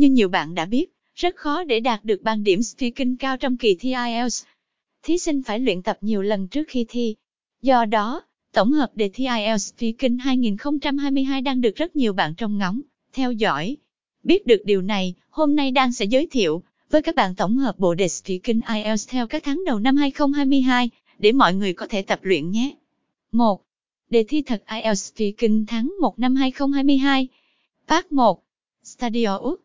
Như nhiều bạn đã biết, rất khó để đạt được bằng điểm speaking cao trong kỳ thi IELTS. Thí sinh phải luyện tập nhiều lần trước khi thi. Do đó, tổng hợp đề thi IELTS Speaking 2022 đang được rất nhiều bạn trông ngóng, theo dõi. Biết được điều này, hôm nay đang sẽ giới thiệu với các bạn tổng hợp bộ đề Speaking IELTS theo các tháng đầu năm 2022 để mọi người có thể tập luyện nhé. 1. Đề thi thật IELTS Speaking tháng 1 năm 2022. Part 1. Study Úc.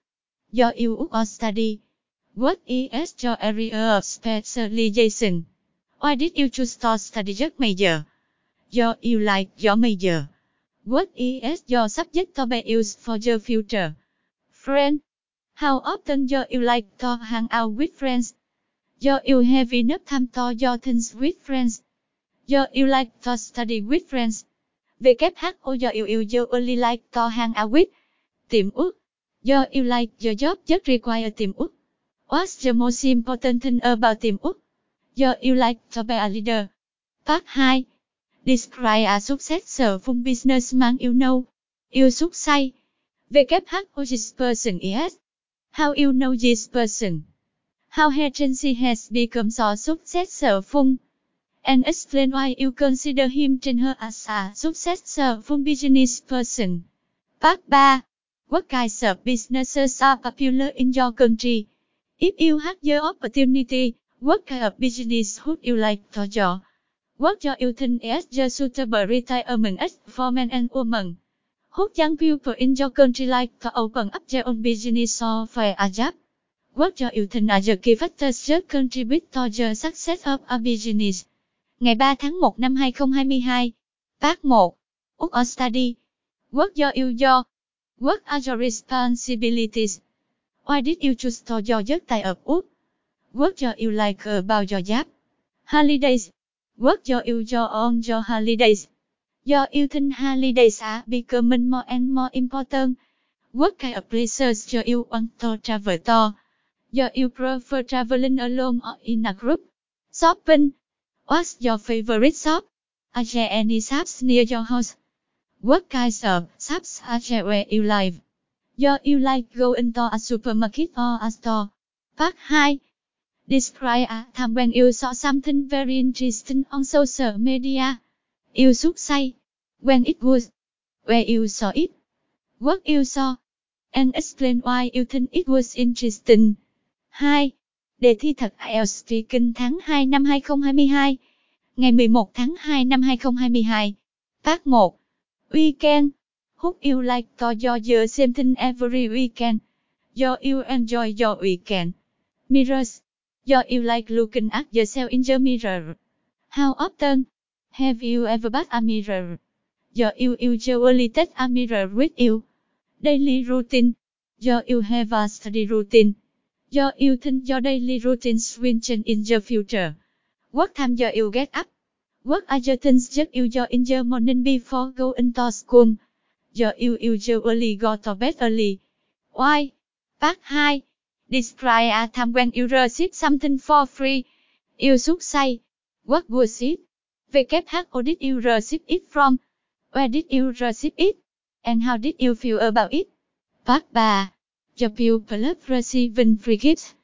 Do yêu Úc study. What is your area of specialization? Why did you choose to study your major? Do you like your major? What is your subject to be used for your future? Friend. How often do you like to hang out with friends? Do you have enough time to do things with friends? Do you like to study with friends? WHO do you usually like to hang out with? Tiệm ước Do you like your job, just require teamwork Úc? What's the most important thing about teamwork Úc? Do you like to be a leader? Part 2. Describe a successful businessman you know. Yêu xúc say. WHO this person is. How you know this person? How agency has become so successful? And explain why you consider him trên her as a successful business person. Part 3. What kinds of businesses are popular in your country? If you had the opportunity, what kind of business would you like to join? What do you think is the suitable retirement age for men and women? Hút young people in your country like to open up their own business or for a job? What do you think are the key factors that contribute to the success of a business? Ngày 3 tháng 1 năm 2022. Part 1. Úc or study. What do you do? What are your responsibilities? Why did you choose to do your tại ở Úc? What do you like about your job? Holidays. What do you do on your holidays? Do you think holidays are becoming more and more important? What kind of places do you want to travel to? Do you prefer traveling alone or in a group? Shopping. What's your favorite shop? Are there any shops near your house? What kinds of shops are there you like? Do you like going to a supermarket or a store? Part 2. Describe a time when you saw something very interesting on social media. You should say when it was, where you saw it, what you saw, and explain why you think it was interesting. 2. Đề thi thật IELTS Speaking tháng 2 năm 2022. Ngày 11 tháng 2 năm 2022. Part 1. Weekend. Hope you like to do the same thing every weekend. Do you enjoy your weekend? Mirrors. Do you like looking at yourself in the mirror? How often have you ever bought a mirror? Do you usually take a mirror with you? Daily routine. Do you have a study routine? Do you think your daily routines will change in the future? What time do you get up? What are the things that you do in the morning before going to school? Do you usually go to bed early? Why? Part 2. Describe a time when you receive something for free. You should say, what was it? WHO did you receive it from? Where did you receive it? And how did you feel about it? Part 3. Your pupil love receiving free gifts.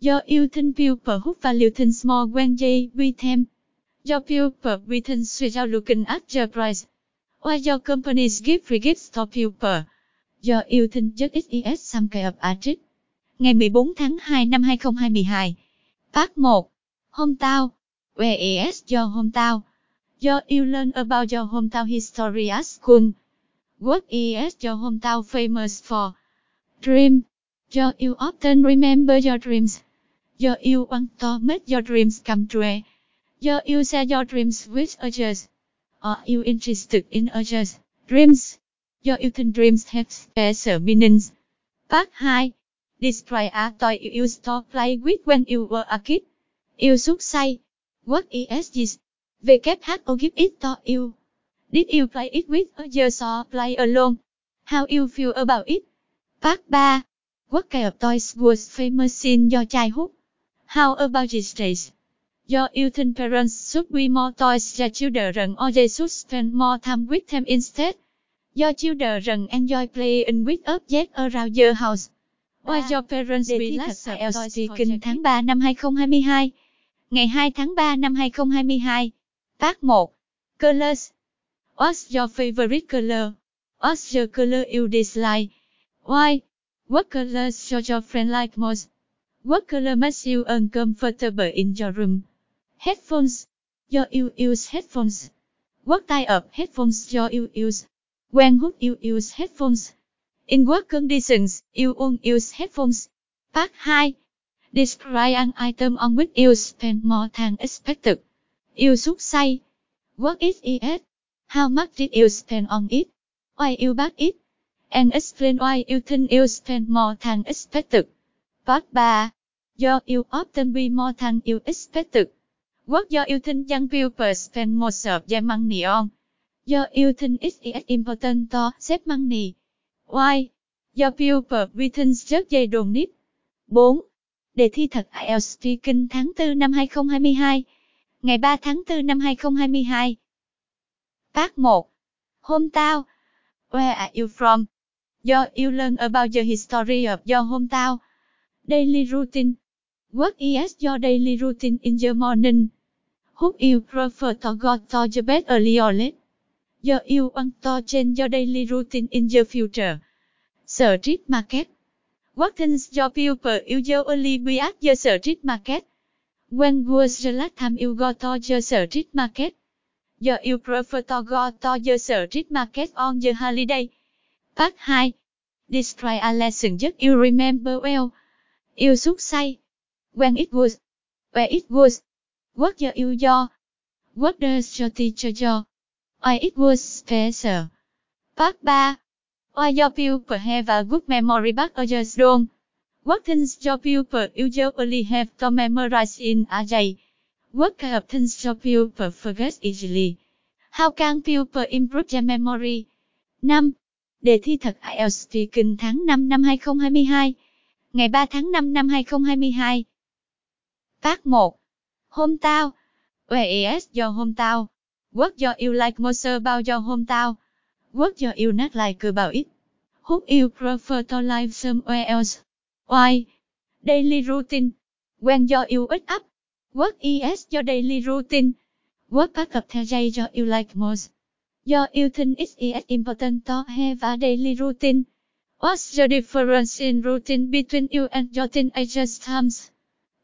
Your you think pupil who value things more when they with them do people with things without looking at the price. Why your companies give free gifts to people? do you think just it is some kind of artist? Ngày 14 tháng 2 năm 2022. Part 1. Hometown. Where is your hometown? Do you learn about your hometown history at school? What is your hometown famous for? Dream. Do you often remember your dreams? Do you want to make your dreams come true? Do you share your dreams with others? Are you interested in others' dreams? Do you think dreams have special meanings? Part 2. Describe a toy you used to play with when you were a kid. You should say, what is this? WHO give it to you. Did you play it with others or play alone? How you feel about it? Part 3. What kind of toys was famous in your childhood? How about this days? Do you think parents should be more toys their children or they should spend more time with them instead? Your children enjoy playing with objects around your house. Why your parents be IELTS speaking speaking tháng 3 năm 2022. Ngày 2 tháng 3 năm 2022. Tác 1. Colors. What's your favorite color? What's your color you dislike? Why? What colors should your friend like most? What color makes you uncomfortable in your room? Headphones. Do you use headphones? What type of headphones do you use? When would you use headphones? In what conditions you won't use headphones? Part 2. Describe an item on which you spend more than expected. You should say, What is it? How much did you spend on it? Why you bought it? And explain why you think you spend more than expected. Part 3. Do you often be more than you expected? Quốc do you think young people spend most of Măng money on? Do yêu thinh it is important to Xếp Măng Nì. Why? Do people we think just they don't need? 4. Đề thi thật IELTS Speaking tháng 4 năm 2022. Ngày 3 tháng 4 năm 2022. Part 1. Hometown. Where are you from? Do you learn about the history of your hometown? Daily routine. What is your daily routine in the morning? Hút yêu prefer to go to the bed early or late? Do you want to change your daily routine in the future? Street market. What things your people user only be at the street market? When was the last time you go to the street market? Do you prefer to go to the street market on the holiday? Part 2. Describe a lesson that you remember well. You should say. When it was. Where it was. What do you do? What does your teacher do? Why it was special. Part 3. Why your pupil have a good memory but others don't? What things your pupil usually have to memorize in a day? What kind of things your pupil forget easily? How can pupil improve their memory? 5. Đề thi thật IELTS Speaking tháng 5 năm 2022. Ngày 3 tháng 5 năm 2022. Part 1. Hometown. Where is your hometown? What do you like most about your hometown? What do you not like about it? Who you prefer to live somewhere else? Why? Daily routine. When do you ít up? What is your daily routine? What part of the day do you like most? Do you think it is important to have a daily routine? What's the difference in routine between you and your teenager's times?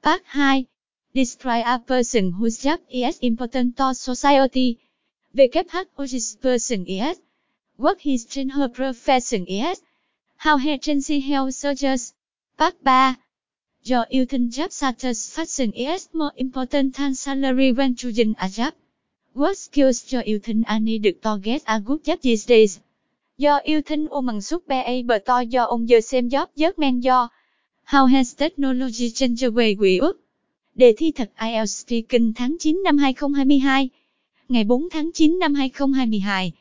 Part 2. Describe a person whose job is important to society. Who is person is. What his and her profession is. How he can see health soldiers. Part 3. Do you think job satisfaction is more important than salary when choosing a job? What skills do you think are needed to get a good job these days? Do you think women should be able to do on the same job as men do? How has technology changed the way we work? Đề thi thật IELTS Speaking tháng 9 năm 2022. Ngày 4 tháng 9 năm 2022.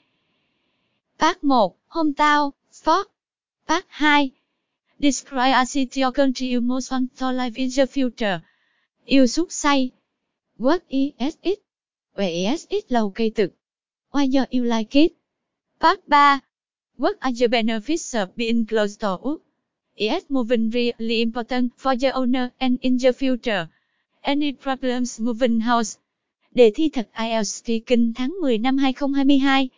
Part 1. Hometown, Sport. Part 2. Describe a city or country you most want to live in the future. You xúc say. What is it? Where is it thực. Why do you like it? Part 3. What are the benefits of being close to work? Is moving really important for the owner and in the future? Any problems moving house? Đề thi thật IELTS Speaking tháng 10 năm 2022.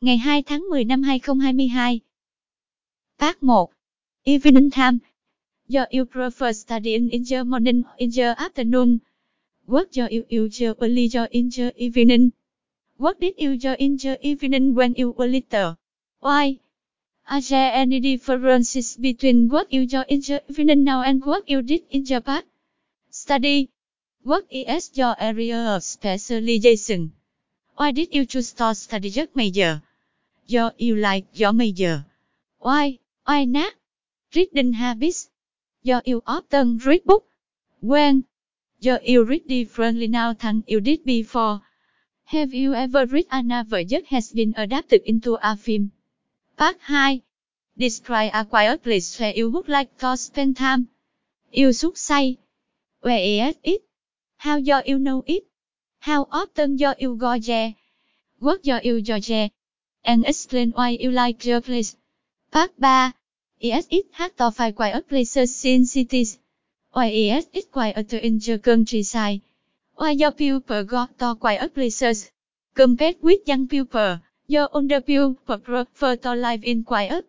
Ngày 2 tháng 10 năm 2022. Part 1. Evening time. Do you prefer studying in the morning or in the afternoon? What do you usually do in the evening? What did you do in the evening when you were little? Why? Are there any differences between what you do in the evening now and what you did in the past? Study. What is your area of specialization? Why did you choose to study that major? Do you like your major? Why? Why not? Reading habits. Do you often read book? When? Do you read differently now than you did before? Have you ever read a novel that has been adapted into a film? Part 2. Describe a quiet place where you would like to spend time. You should say. Where is it? How do you know it? How often do you go there? What do you do there? And explain why you like your place. Part 3. Is it hard to five quiet places in cities. Why ISX quieter in the countryside? Why do people go to quiet places? Compared with young people, Do older people prefer to live in quiet.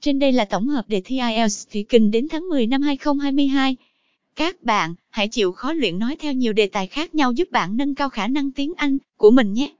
Trên đây là tổng hợp đề thi IELTS thủy kinh đến tháng 10 năm 2022. Các bạn, hãy chịu khó luyện nói theo nhiều đề tài khác nhau giúp bạn nâng cao khả năng tiếng Anh của mình nhé.